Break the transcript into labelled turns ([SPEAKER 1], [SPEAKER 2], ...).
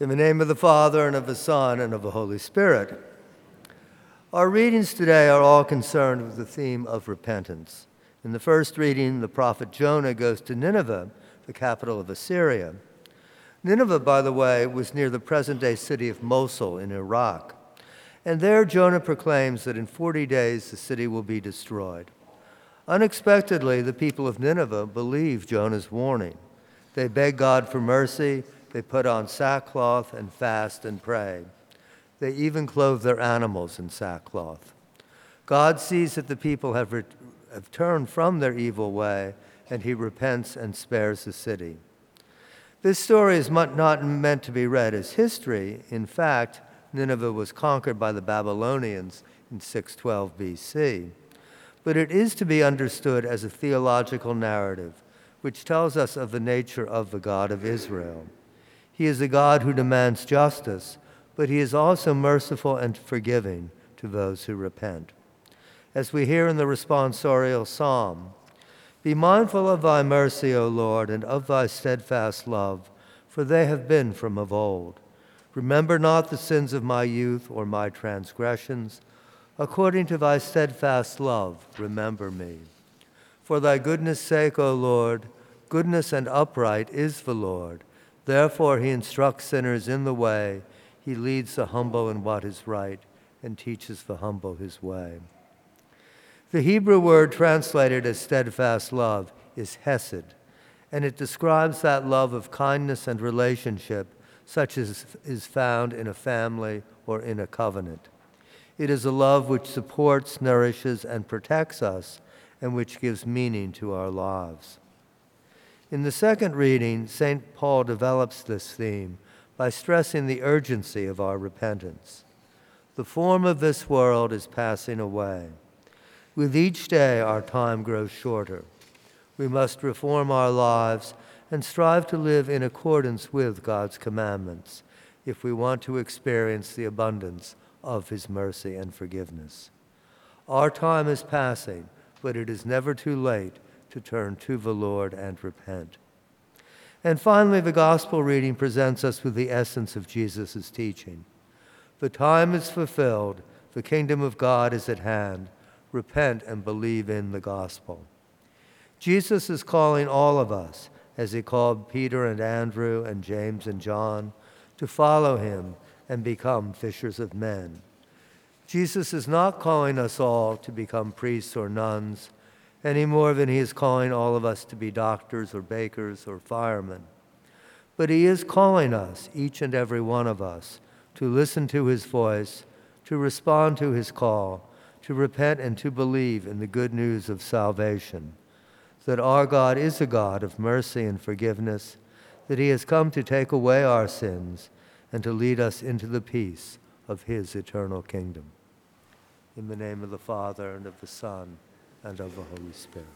[SPEAKER 1] In the name of the Father, and of the Son, and of the Holy Spirit. Our readings today are all concerned with the theme of repentance. In the first reading, the prophet Jonah goes to Nineveh, the capital of Assyria. Nineveh, by the way, was near the present day city of Mosul in Iraq. And there Jonah proclaims that in 40 days the city will be destroyed. Unexpectedly, the people of Nineveh believe Jonah's warning. They beg God for mercy they put on sackcloth and fast and pray. They even clothe their animals in sackcloth. God sees that the people have, re- have turned from their evil way, and he repents and spares the city. This story is not meant to be read as history. In fact, Nineveh was conquered by the Babylonians in 612 BC. But it is to be understood as a theological narrative, which tells us of the nature of the God of Israel. He is a God who demands justice, but he is also merciful and forgiving to those who repent. As we hear in the responsorial psalm, Be mindful of thy mercy, O Lord, and of thy steadfast love, for they have been from of old. Remember not the sins of my youth or my transgressions. According to thy steadfast love, remember me. For thy goodness' sake, O Lord, goodness and upright is the Lord. Therefore, he instructs sinners in the way, he leads the humble in what is right, and teaches the humble his way. The Hebrew word translated as steadfast love is hesed, and it describes that love of kindness and relationship, such as is found in a family or in a covenant. It is a love which supports, nourishes, and protects us, and which gives meaning to our lives. In the second reading, St. Paul develops this theme by stressing the urgency of our repentance. The form of this world is passing away. With each day, our time grows shorter. We must reform our lives and strive to live in accordance with God's commandments if we want to experience the abundance of His mercy and forgiveness. Our time is passing, but it is never too late to turn to the Lord and repent. And finally, the gospel reading presents us with the essence of Jesus' teaching. The time is fulfilled, the kingdom of God is at hand. Repent and believe in the gospel. Jesus is calling all of us, as he called Peter and Andrew and James and John, to follow him and become fishers of men. Jesus is not calling us all to become priests or nuns any more than he is calling all of us to be doctors or bakers or firemen. But he is calling us, each and every one of us, to listen to his voice, to respond to his call, to repent and to believe in the good news of salvation. That our God is a God of mercy and forgiveness, that he has come to take away our sins and to lead us into the peace of his eternal kingdom. In the name of the Father, and of the Son, and of the Holy Spirit.